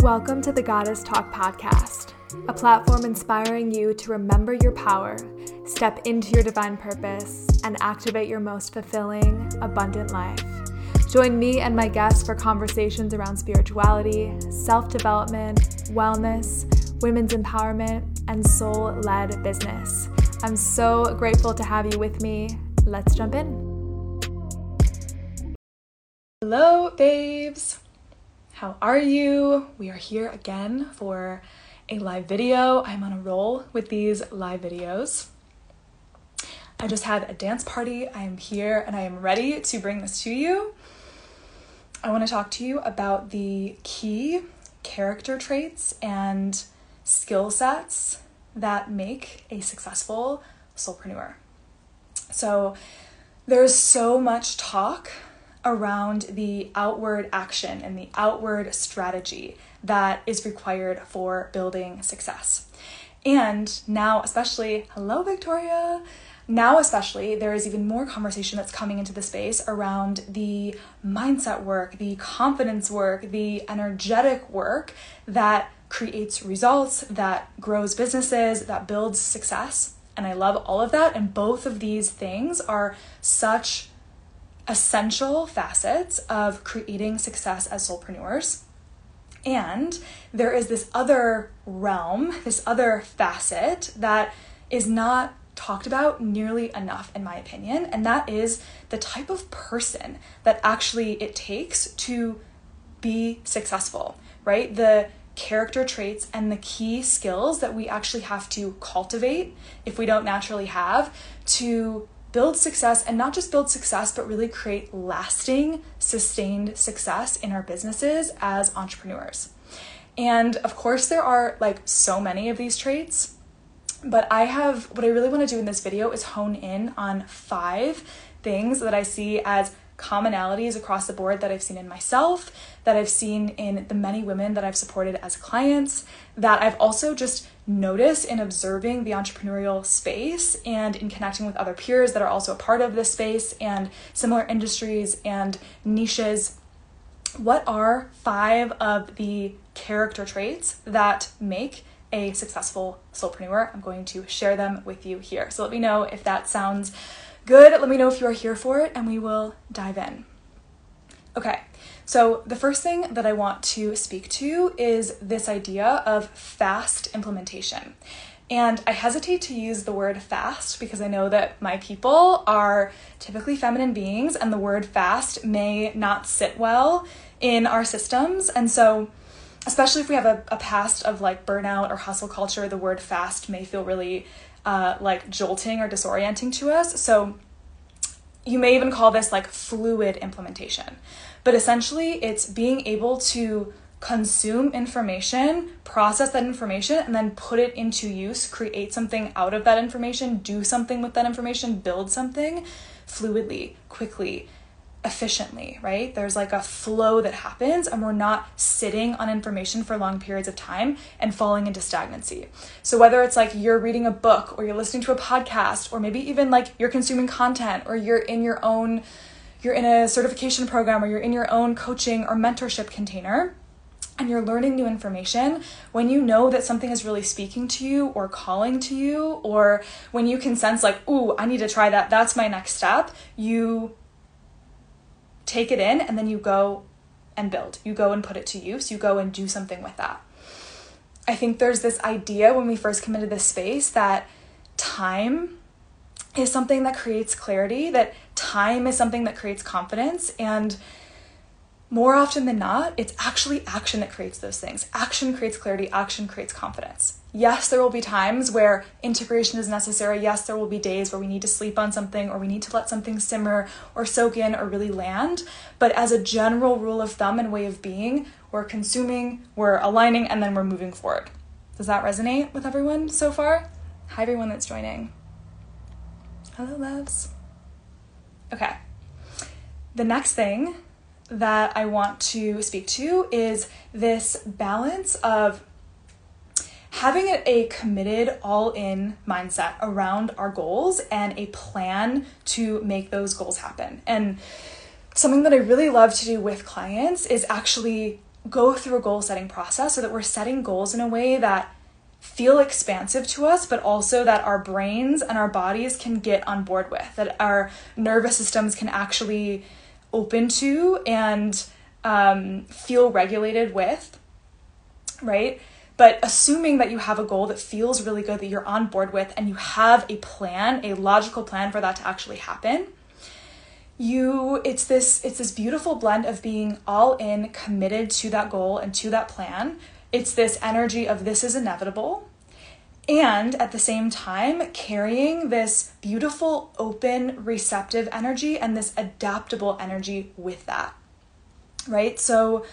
Welcome to the Goddess Talk podcast, a platform inspiring you to remember your power, step into your divine purpose, and activate your most fulfilling, abundant life. Join me and my guests for conversations around spirituality, self development, wellness, women's empowerment, and soul led business. I'm so grateful to have you with me. Let's jump in. Hello, babes. How are you? We are here again for a live video. I'm on a roll with these live videos. I just had a dance party. I am here and I am ready to bring this to you. I want to talk to you about the key character traits and skill sets that make a successful soulpreneur. So, there's so much talk around the outward action and the outward strategy that is required for building success. And now, especially, hello, Victoria. Now, especially, there is even more conversation that's coming into the space around the mindset work, the confidence work, the energetic work that creates results, that grows businesses, that builds success. And I love all of that. And both of these things are such essential facets of creating success as solopreneurs. And there is this other realm, this other facet that is not talked about nearly enough, in my opinion, and that is the type of person that actually it takes to be successful, right? The character traits and the key skills that we actually have to cultivate if we don't naturally have to build success and not just build success, but really create lasting, sustained success in our businesses as entrepreneurs. And of course, there are like so many of these traits, but I have what I really want to do in this video is hone in on five things that I see as commonalities across the board that I've seen in myself, that I've seen in the many women that I've supported as clients, that I've also just noticed in observing the entrepreneurial space and in connecting with other peers that are also a part of this space and similar industries and niches. What are five of the character traits that make a successful soulpreneur? I'm going to share them with you here. So let me know if that sounds good. Let me know if you are here for it and we will dive in. Okay, so the first thing that I want to speak to is this idea of fast implementation. And I hesitate to use the word fast because I know that my people are typically feminine beings and the word fast may not sit well in our systems. And so, especially if we have a, a past of like burnout or hustle culture, the word fast may feel really uh, like jolting or disorienting to us. So you may even call this like fluid implementation. But essentially, it's being able to consume information, process that information, and then put it into use, create something out of that information, do something with that information, build something fluidly, quickly, efficiently, right? There's like a flow that happens, and we're not sitting on information for long periods of time and falling into stagnancy. So, whether it's like you're reading a book or you're listening to a podcast, or maybe even like you're consuming content or you're in your own, you're in a certification program or you're in your own coaching or mentorship container. And you're learning new information when you know that something is really speaking to you or calling to you, or when you can sense, like, ooh, I need to try that, that's my next step, you take it in and then you go and build. You go and put it to use. You go and do something with that. I think there's this idea when we first come into this space that time is something that creates clarity, that time is something that creates confidence. And more often than not, it's actually action that creates those things. Action creates clarity, action creates confidence. Yes, there will be times where integration is necessary. Yes, there will be days where we need to sleep on something or we need to let something simmer or soak in or really land. But as a general rule of thumb and way of being, we're consuming, we're aligning, and then we're moving forward. Does that resonate with everyone so far? Hi, everyone that's joining. Hello, loves. Okay. The next thing that I want to speak to is this balance of having a committed, all in mindset around our goals and a plan to make those goals happen. And something that I really love to do with clients is actually go through a goal setting process so that we're setting goals in a way that feel expansive to us, but also that our brains and our bodies can get on board with, that our nervous systems can actually open to and um, feel regulated with, right? But assuming that you have a goal that feels really good, that you're on board with, and you have a plan, a logical plan for that to actually happen, you it's this it's this beautiful blend of being all in committed to that goal and to that plan it's this energy of this is inevitable and at the same time carrying this beautiful open receptive energy and this adaptable energy with that. Right? So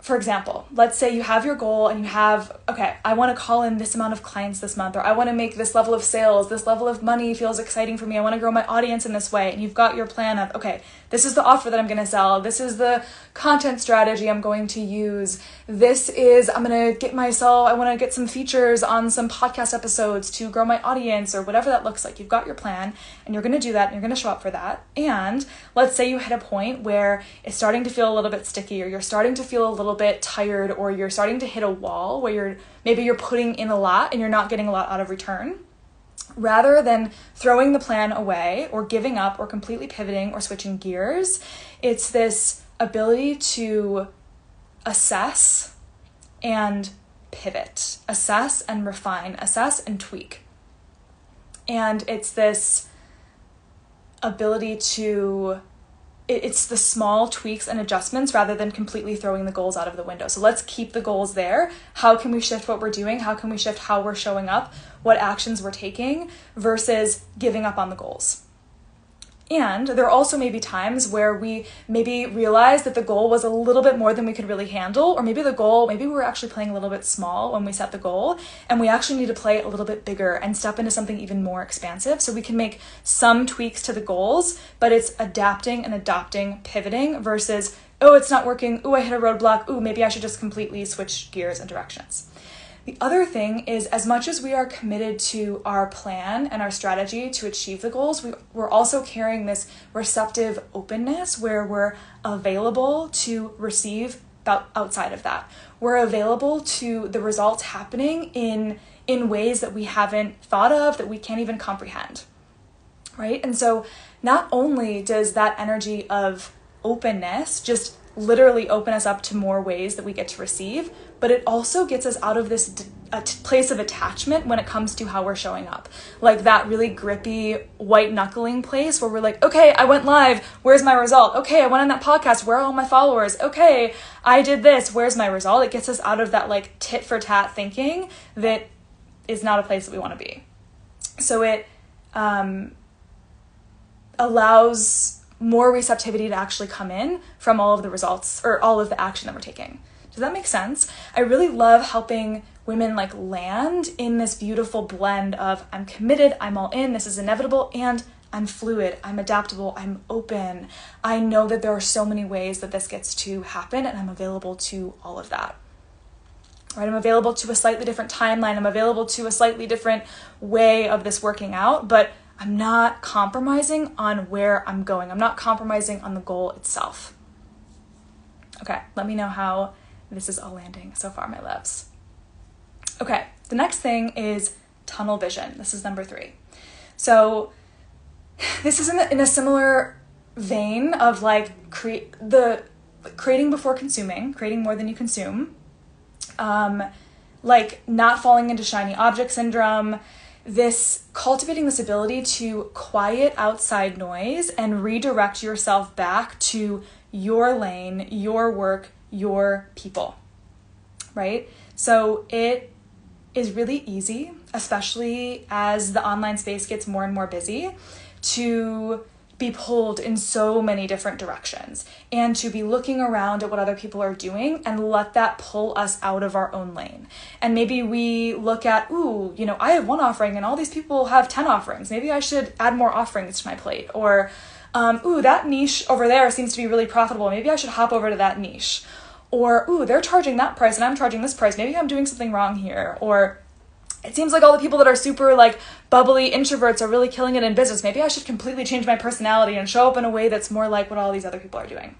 for example, let's say you have your goal and you have, okay, I want to call in this amount of clients this month, or I want to make this level of sales, this level of money feels exciting for me. I want to grow my audience in this way. And you've got your plan of, okay, this is the offer that I'm going to sell. This is the content strategy I'm going to use. This is, I'm going to get myself, I want to get some features on some podcast episodes to grow my audience or whatever that looks like. You've got your plan and you're going to do that and you're going to show up for that. And let's say you hit a point where it's starting to feel a little bit sticky or you're starting to feel a little bit tired or you're starting to hit a wall where you're maybe you're putting in a lot and you're not getting a lot out of return Rather than throwing the plan away or giving up or completely pivoting or switching gears, it's this ability to assess and pivot, assess and refine, assess and tweak. And it's this ability to it's the small tweaks and adjustments rather than completely throwing the goals out of the window. So let's keep the goals there. How can we shift what we're doing? How can we shift how we're showing up, what actions we're taking versus giving up on the goals? And there also may be times where we maybe realize that the goal was a little bit more than we could really handle, or maybe the goal, maybe we were actually playing a little bit small when we set the goal, and we actually need to play a little bit bigger and step into something even more expansive. So we can make some tweaks to the goals, but it's adapting and adopting, pivoting versus, oh, it's not working, oh, I hit a roadblock, oh, maybe I should just completely switch gears and directions. The other thing is, as much as we are committed to our plan and our strategy to achieve the goals, we, we're also carrying this receptive openness where we're available to receive outside of that. We're available to the results happening in in ways that we haven't thought of, that we can't even comprehend. Right? And so not only does that energy of openness just literally open us up to more ways that we get to receive, but it also gets us out of this d- place of attachment when it comes to how we're showing up. Like that really grippy white knuckling place where we're like, okay, I went live, where's my result? Okay, I went on that podcast, where are all my followers? Okay, I did this, where's my result? It gets us out of that like tit for tat thinking that is not a place that we want to be. So it um, allows more receptivity to actually come in from all of the results or all of the action that we're taking. Does that make sense? I really love helping women like land in this beautiful blend of I'm committed, I'm all in, this is inevitable, and I'm fluid, I'm adaptable, I'm open. I know that there are so many ways that this gets to happen, and I'm available to all of that. Right? I'm available to a slightly different timeline, I'm available to a slightly different way of this working out, but I'm not compromising on where I'm going. I'm not compromising on the goal itself. Okay, let me know how this is all landing so far, my loves. Okay, the next thing is tunnel vision. This is number three. So, this is in a, in a similar vein of like create the creating before consuming, creating more than you consume. Um, like not falling into shiny object syndrome, this cultivating this ability to quiet outside noise and redirect yourself back to your lane, your work, your people. Right? So it is really easy, especially as the online space gets more and more busy, to be pulled in so many different directions and to be looking around at what other people are doing and let that pull us out of our own lane. And maybe we look at, ooh, you know, I have one offering and all these people have 10 offerings. Maybe I should add more offerings to my plate. Or, um, ooh, that niche over there seems to be really profitable. Maybe I should hop over to that niche. Or, ooh, they're charging that price and I'm charging this price. Maybe I'm doing something wrong here. Or, it seems like all the people that are super like bubbly introverts are really killing it in business. Maybe I should completely change my personality and show up in a way that's more like what all these other people are doing.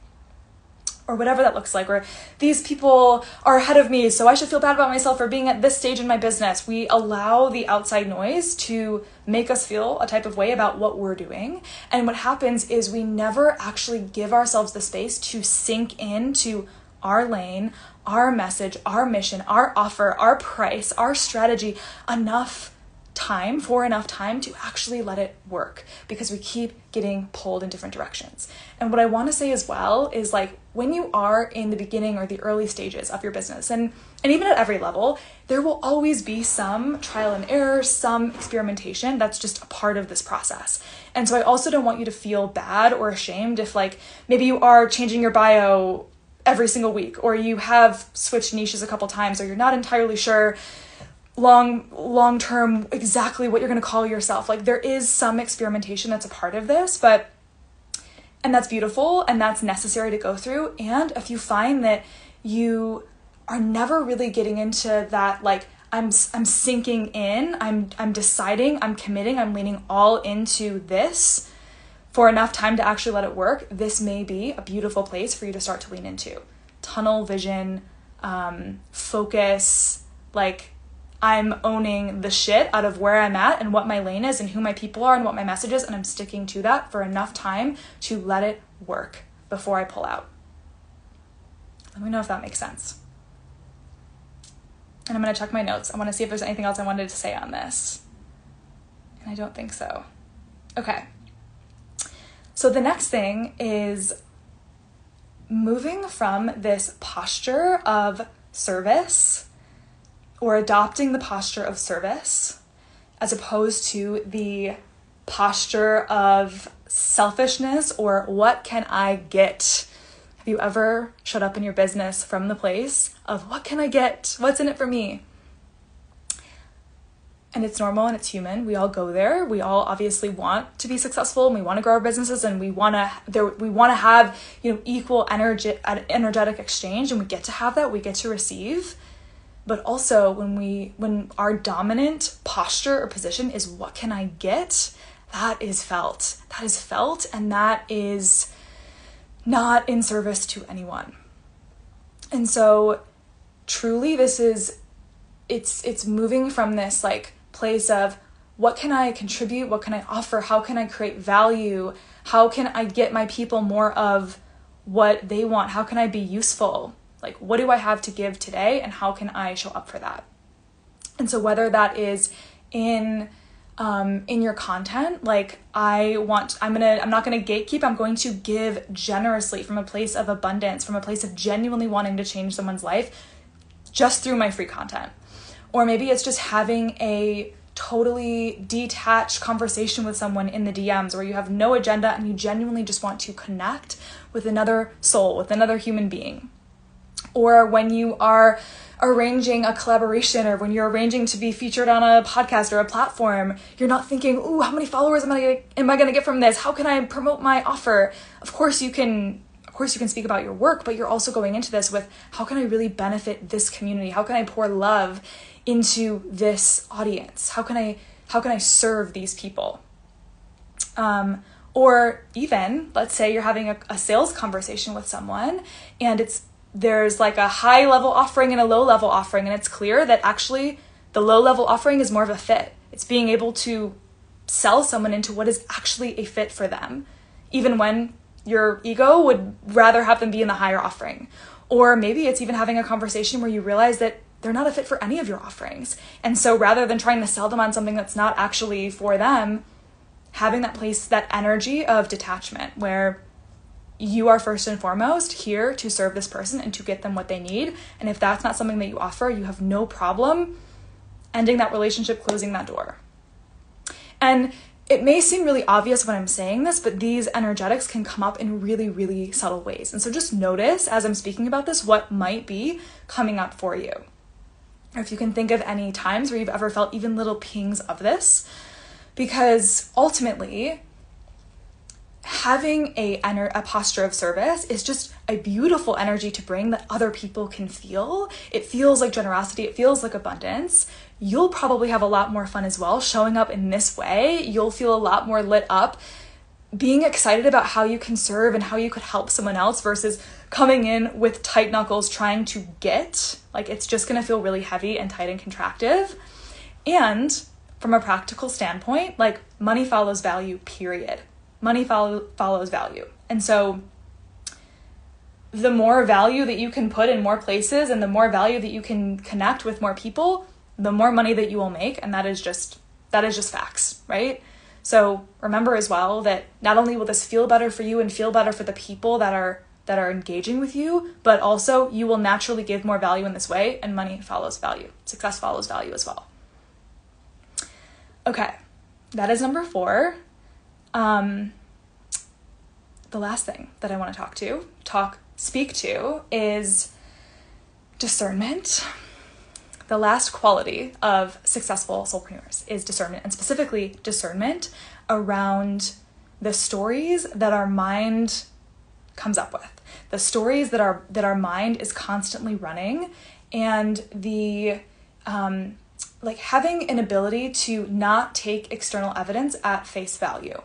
Or whatever that looks like, or these people are ahead of me, so I should feel bad about myself for being at this stage in my business. We allow the outside noise to make us feel a type of way about what we're doing. And what happens is we never actually give ourselves the space to sink into our lane, our message, our mission, our offer, our price, our strategy enough time for enough time to actually let it work because we keep getting pulled in different directions. And what I want to say as well is like when you are in the beginning or the early stages of your business and and even at every level, there will always be some trial and error, some experimentation that's just a part of this process. And so I also don't want you to feel bad or ashamed if like maybe you are changing your bio every single week or you have switched niches a couple times or you're not entirely sure long long term exactly what you're going to call yourself like there is some experimentation that's a part of this but and that's beautiful and that's necessary to go through and if you find that you are never really getting into that like I'm I'm sinking in I'm I'm deciding I'm committing I'm leaning all into this for enough time to actually let it work, this may be a beautiful place for you to start to lean into. Tunnel vision, um, focus, like I'm owning the shit out of where I'm at and what my lane is and who my people are and what my message is, and I'm sticking to that for enough time to let it work before I pull out. Let me know if that makes sense. And I'm gonna check my notes. I wanna see if there's anything else I wanted to say on this. And I don't think so. Okay. So the next thing is moving from this posture of service or adopting the posture of service as opposed to the posture of selfishness or what can I get? Have you ever shut up in your business from the place of what can I get? What's in it for me? and it's normal and it's human. We all go there. We all obviously want to be successful and we want to grow our businesses and we want to there we want to have, you know, equal energy energetic exchange and we get to have that. We get to receive. But also when we when our dominant posture or position is what can I get? That is felt. That is felt and that is not in service to anyone. And so truly this is it's it's moving from this like place of what can I contribute? What can I offer? How can I create value? How can I get my people more of what they want? How can I be useful? Like, what do I have to give today? And how can I show up for that? And so, whether that is in um, in your content, like I want, I'm gonna, I'm not gonna gatekeep. I'm going to give generously from a place of abundance, from a place of genuinely wanting to change someone's life, just through my free content. Or maybe it's just having a totally detached conversation with someone in the DMs where you have no agenda and you genuinely just want to connect with another soul, with another human being. Or when you are arranging a collaboration or when you're arranging to be featured on a podcast or a platform, you're not thinking, "Ooh, how many followers am I am I going to get from this? How can I promote my offer?" Of course, you can of course you can speak about your work, but you're also going into this with, "How can I really benefit this community? How can I pour love into this audience? How can I how can I serve these people? Um, or even let's say you're having a, a sales conversation with someone and it's there's like a high level offering and a low level offering and it's clear that actually the low level offering is more of a fit. It's being able to sell someone into what is actually a fit for them, even when your ego would rather have them be in the higher offering. Or maybe it's even having a conversation where you realize that they're not a fit for any of your offerings. And so rather than trying to sell them on something that's not actually for them, having that place, that energy of detachment where you are first and foremost here to serve this person and to get them what they need. And if that's not something that you offer, you have no problem ending that relationship, closing that door. And it may seem really obvious when I'm saying this, but these energetics can come up in really, really subtle ways. And so just notice as I'm speaking about this what might be coming up for you or if you can think of any times where you've ever felt even little pings of this. Because ultimately, having a, a posture of service is just a beautiful energy to bring that other people can feel. It feels like generosity, it feels like abundance. You'll probably have a lot more fun as well showing up in this way. You'll feel a lot more lit up being excited about how you can serve and how you could help someone else versus coming in with tight knuckles trying to get. Like it's just gonna feel really heavy and tight and contractive. And from a practical standpoint, like money follows value, period. Money follow, follows value. And so the more value that you can put in more places and the more value that you can connect with more people, the more money that you will make. And that is just that is just facts, right? So remember as well that not only will this feel better for you and feel better for the people that are that are engaging with you, but also you will naturally give more value in this way and money follows value. Success follows value as well. Okay. That is number 4. Um the last thing that I want to talk to, talk speak to is discernment. The last quality of successful soulpreneurs is discernment, and specifically discernment around the stories that our mind comes up with, the stories that our that our mind is constantly running, and the um, like having an ability to not take external evidence at face value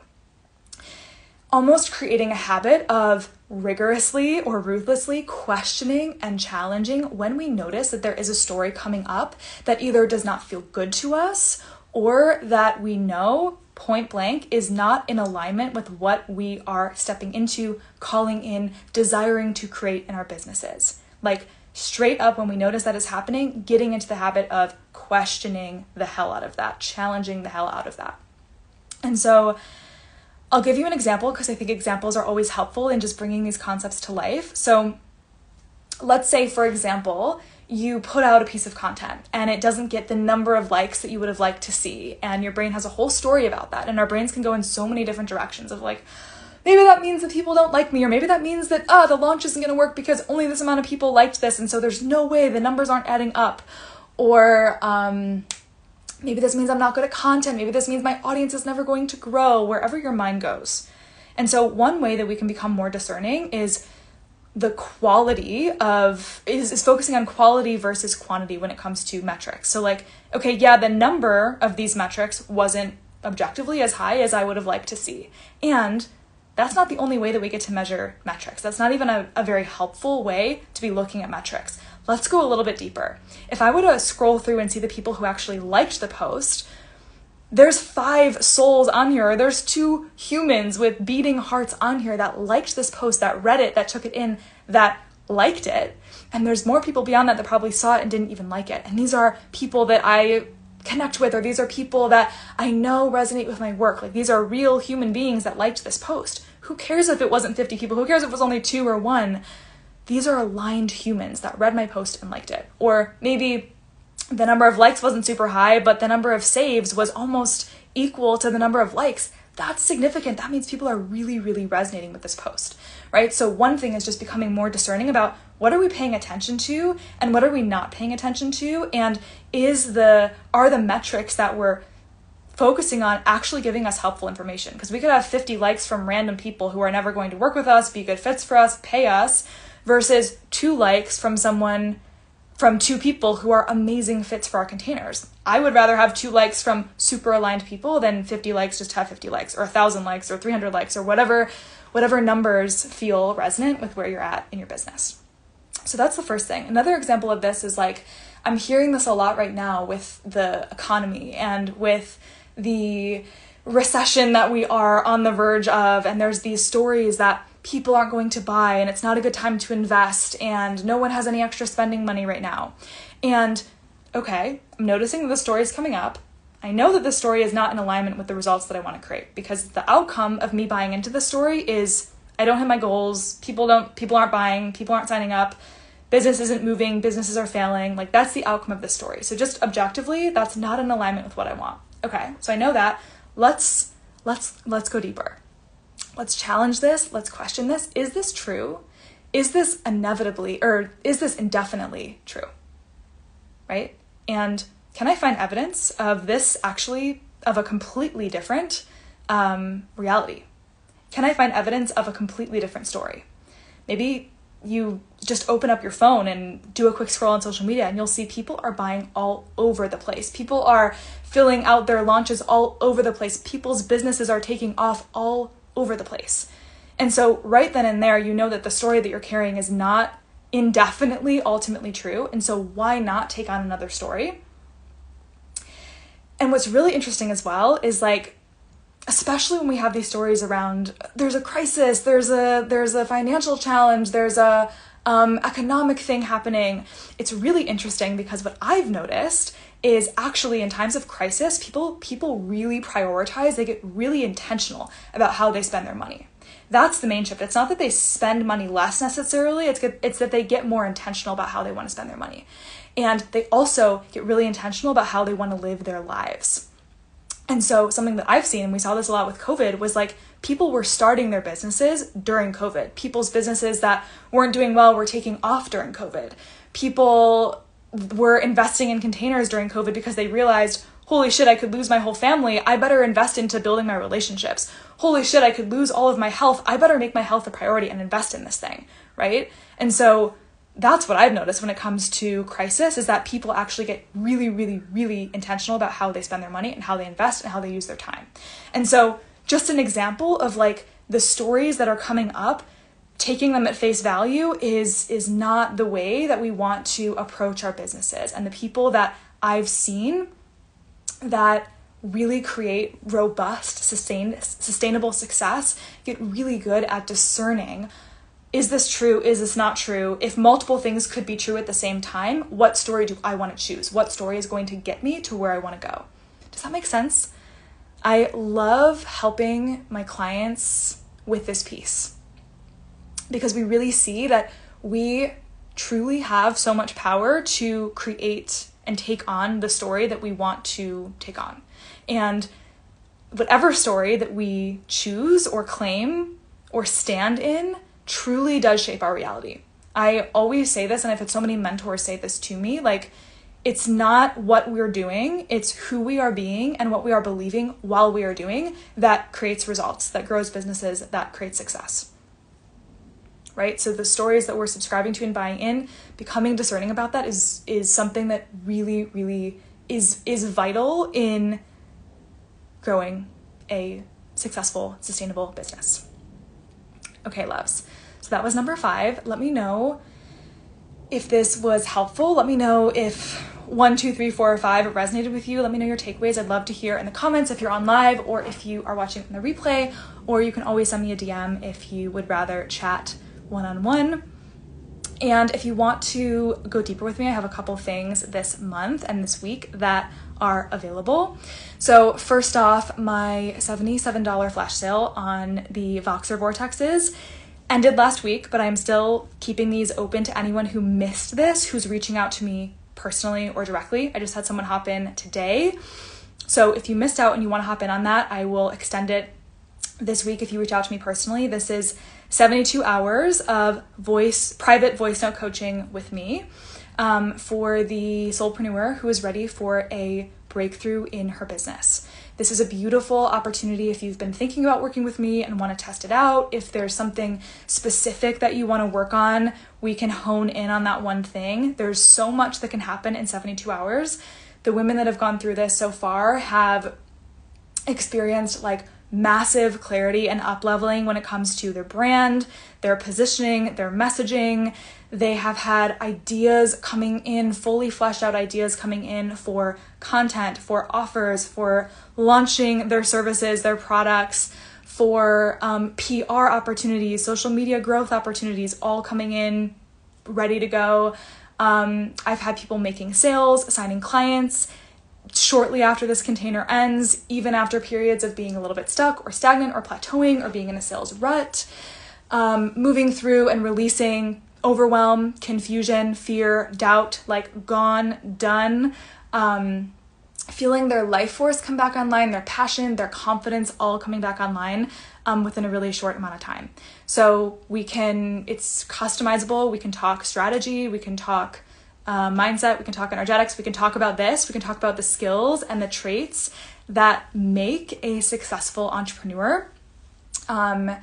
almost creating a habit of rigorously or ruthlessly questioning and challenging when we notice that there is a story coming up that either does not feel good to us or that we know point blank is not in alignment with what we are stepping into, calling in, desiring to create in our businesses. Like straight up, when we notice that is happening, getting into the habit of questioning the hell out of that, challenging the hell out of that. And so, I'll give you an example because I think examples are always helpful in just bringing these concepts to life. So, let's say, for example, you put out a piece of content and it doesn't get the number of likes that you would have liked to see, and your brain has a whole story about that. And our brains can go in so many different directions of like, maybe that means that people don't like me, or maybe that means that, ah, oh, the launch isn't gonna work because only this amount of people liked this, and so there's no way the numbers aren't adding up. Or, um, Maybe this means I'm not good at content. Maybe this means my audience is never going to grow, wherever your mind goes. And so, one way that we can become more discerning is the quality of is, is focusing on quality versus quantity when it comes to metrics. So like, okay, yeah, the number of these metrics wasn't objectively as high as I would have liked to see. And that's not the only way that we get to measure metrics. That's not even a, a very helpful way to be looking at metrics. Let's go a little bit deeper. If I were to scroll through and see the people who actually liked the post, there's five souls on here. There's two humans with beating hearts on here that liked this post, that read it, that took it in, that liked it. And there's more people beyond that that probably saw it and didn't even like it. And these are people that I connect with, or these are people that I know resonate with my work. Like these are real human beings that liked this post. Who cares if it wasn't 50 people? Who cares if it was only two or one? These are aligned humans that read my post and liked it. Or maybe the number of likes wasn't super high, but the number of saves was almost equal to the number of likes. That's significant. That means people are really, really resonating with this post, right? So, one thing is just becoming more discerning about what are we paying attention to and what are we not paying attention to? And is the, are the metrics that we're focusing on actually giving us helpful information? Because we could have 50 likes from random people who are never going to work with us, be good fits for us, pay us, versus two likes from someone from two people who are amazing fits for our containers. I would rather have two likes from super aligned people than 50 likes just have 50 likes or 1000 likes or 300 likes or whatever whatever numbers feel resonant with where you're at in your business. So that's the first thing. Another example of this is like I'm hearing this a lot right now with the economy and with the recession that we are on the verge of and there's these stories that people aren't going to buy and it's not a good time to invest and no one has any extra spending money right now. And okay, I'm noticing the story is coming up. I know that the story is not in alignment with the results that I want to create because the outcome of me buying into the story is I don't hit my goals, people don't people aren't buying, people aren't signing up, business isn't moving, businesses are failing. Like that's the outcome of the story. So just objectively, that's not in alignment with what I want. Okay, so I know that. Let's let's let's go deeper. Let's challenge this. Let's question this. Is this true? Is this inevitably or is this indefinitely true? Right? And can I find evidence of this actually of a completely different um, reality? can I find evidence of a completely different story? Maybe you just open up your phone and do a quick scroll on social media and you'll see people are buying all over the place. People are filling out their launches all over the place. People's businesses are taking off all over the place. And so, right then and there, you know that the story that you're carrying is not indefinitely ultimately true. And so, why not take on another story? And what's really interesting as well is like, especially when we have these stories around there's a crisis, there's a there's a financial challenge, there's a um, economic thing happening. It's really interesting because what I've noticed is actually in times of crisis, people people really prioritize. They get really intentional about how they spend their money. That's the main shift. It's not that they spend money less necessarily. It's good, it's that they get more intentional about how they want to spend their money, and they also get really intentional about how they want to live their lives. And so something that I've seen, and we saw this a lot with COVID, was like people were starting their businesses during COVID. People's businesses that weren't doing well were taking off during COVID. People were investing in containers during COVID because they realized, holy shit, I could lose my whole family. I better invest into building my relationships. Holy shit, I could lose all of my health. I better make my health a priority and invest in this thing, right? And so that's what I've noticed when it comes to crisis is that people actually get really, really, really intentional about how they spend their money and how they invest and how they use their time. And so, just an example of like the stories that are coming up, taking them at face value is is not the way that we want to approach our businesses. And the people that I've seen that really create robust, sustained, sustainable success get really good at discerning is this true? Is this not true? If multiple things could be true at the same time, what story do I want to choose? What story is going to get me to where I want to go? Does that make sense? I love helping my clients with this piece because we really see that we truly have so much power to create and take on the story that we want to take on. And whatever story that we choose or claim or stand in truly does shape our reality. I always say this, and I've had so many mentors say this to me like, it's not what we're doing, it's who we are being and what we are believing while we are doing that creates results, that grows businesses, that creates success. Right? So the stories that we're subscribing to and buying in, becoming discerning about that is is something that really really is is vital in growing a successful, sustainable business. Okay, loves. So that was number five. Let me know if this was helpful. Let me know if one, two, three, four, or five resonated with you. Let me know your takeaways. I'd love to hear in the comments if you're on live or if you are watching in the replay, or you can always send me a DM if you would rather chat one on one. And if you want to go deeper with me, I have a couple things this month and this week that are available. So, first off, my $77 flash sale on the Voxer Vortexes ended last week, but I'm still keeping these open to anyone who missed this, who's reaching out to me personally or directly. I just had someone hop in today. So, if you missed out and you want to hop in on that, I will extend it this week if you reach out to me personally. This is 72 hours of voice, private voice note coaching with me um, for the solopreneur who is ready for a breakthrough in her business. This is a beautiful opportunity if you've been thinking about working with me and want to test it out. If there's something specific that you want to work on, we can hone in on that one thing. There's so much that can happen in 72 hours. The women that have gone through this so far have experienced like massive clarity and up leveling when it comes to their brand, their positioning, their messaging. They have had ideas coming in, fully fleshed out ideas coming in for content, for offers, for launching their services, their products, for um, PR opportunities, social media growth opportunities, all coming in ready to go. Um, I've had people making sales, signing clients shortly after this container ends, even after periods of being a little bit stuck or stagnant or plateauing or being in a sales rut, um, moving through and releasing overwhelm, confusion, fear, doubt, like gone, done. Um, feeling their life force come back online, their passion, their confidence all coming back online um, within a really short amount of time. So we can, it's customizable. We can talk strategy, we can talk uh, mindset, we can talk energetics, we can talk about this, we can talk about the skills and the traits that make a successful entrepreneur. Um,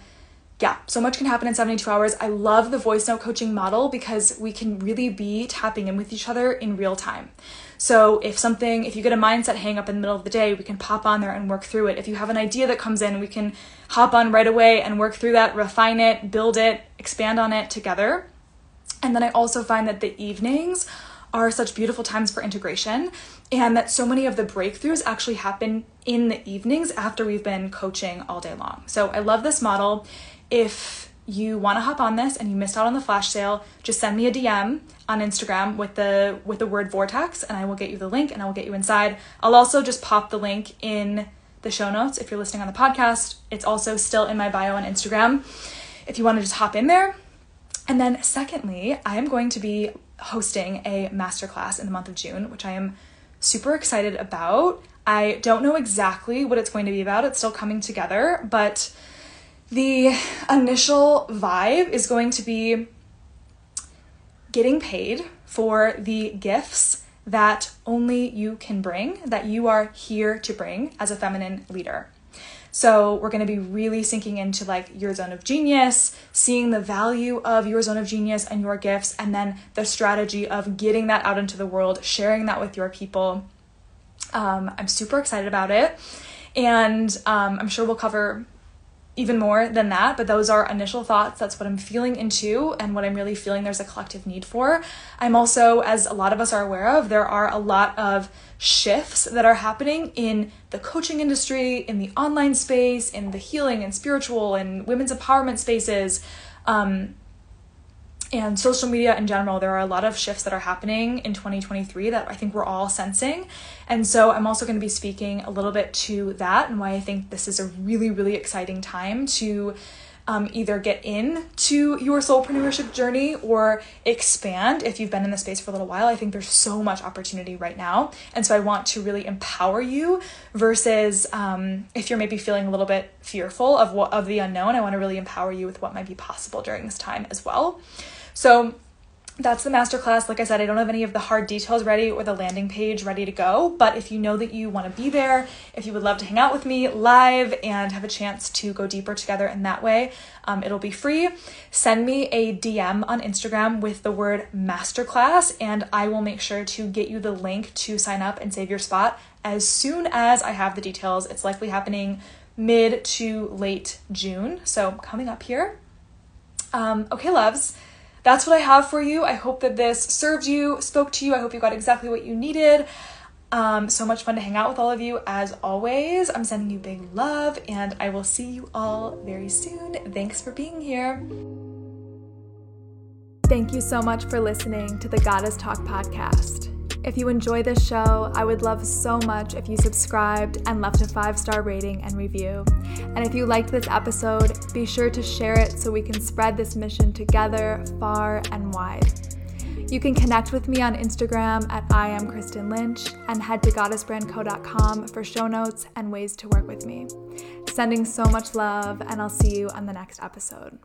yeah, so much can happen in 72 hours. I love the voice note coaching model because we can really be tapping in with each other in real time. So if something, if you get a mindset hang up in the middle of the day, we can pop on there and work through it. If you have an idea that comes in, we can hop on right away and work through that, refine it, build it, expand on it together. And then I also find that the evenings are such beautiful times for integration and that so many of the breakthroughs actually happen in the evenings after we've been coaching all day long. So I love this model. If you want to hop on this and you missed out on the flash sale, just send me a DM on Instagram with the with the word vortex and I will get you the link and I will get you inside. I'll also just pop the link in the show notes if you're listening on the podcast. It's also still in my bio on Instagram if you want to just hop in there. And then secondly, I am going to be hosting a masterclass in the month of June, which I am super excited about. I don't know exactly what it's going to be about. It's still coming together, but the initial vibe is going to be getting paid for the gifts that only you can bring, that you are here to bring as a feminine leader. So, we're going to be really sinking into like your zone of genius, seeing the value of your zone of genius and your gifts, and then the strategy of getting that out into the world, sharing that with your people. Um, I'm super excited about it. And um, I'm sure we'll cover even more than that, but those are initial thoughts. That's what I'm feeling into and what I'm really feeling there's a collective need for. I'm also, as a lot of us are aware of, there are a lot of shifts that are happening in the coaching industry, in the online space, in the healing and spiritual and women's empowerment spaces. Um, and social media in general, there are a lot of shifts that are happening in 2023 that I think we're all sensing. And so I'm also going to be speaking a little bit to that and why I think this is a really, really exciting time to um, either get in to your soulpreneurship journey or expand if you've been in the space for a little while. I think there's so much opportunity right now. And so I want to really empower you versus um, if you're maybe feeling a little bit fearful of what of the unknown, I want to really empower you with what might be possible during this time as well. So that's the masterclass. Like I said, I don't have any of the hard details ready or the landing page ready to go. But if you know that you want to be there, if you would love to hang out with me live and have a chance to go deeper together in that way, um, it'll be free. Send me a DM on Instagram with the word masterclass, and I will make sure to get you the link to sign up and save your spot as soon as I have the details. It's likely happening mid to late June. So coming up here. Um, okay, loves that's what I have for you. I hope that this served you, spoke to you. I hope you got exactly what you needed. Um, so much fun to hang out with all of you as always. I'm sending you big love, and I will see you all very soon. Thanks for being here. Thank you so much for listening to the Goddess Talk podcast. If you enjoy this show, I would love so much if you subscribed and left a five star rating and review. And if you liked this episode, be sure to share it so we can spread this mission together far and wide. You can connect with me on Instagram at I am Kristen Lynch and head to goddessbrandco.com for show notes and ways to work with me. Sending so much love, and I'll see you on the next episode.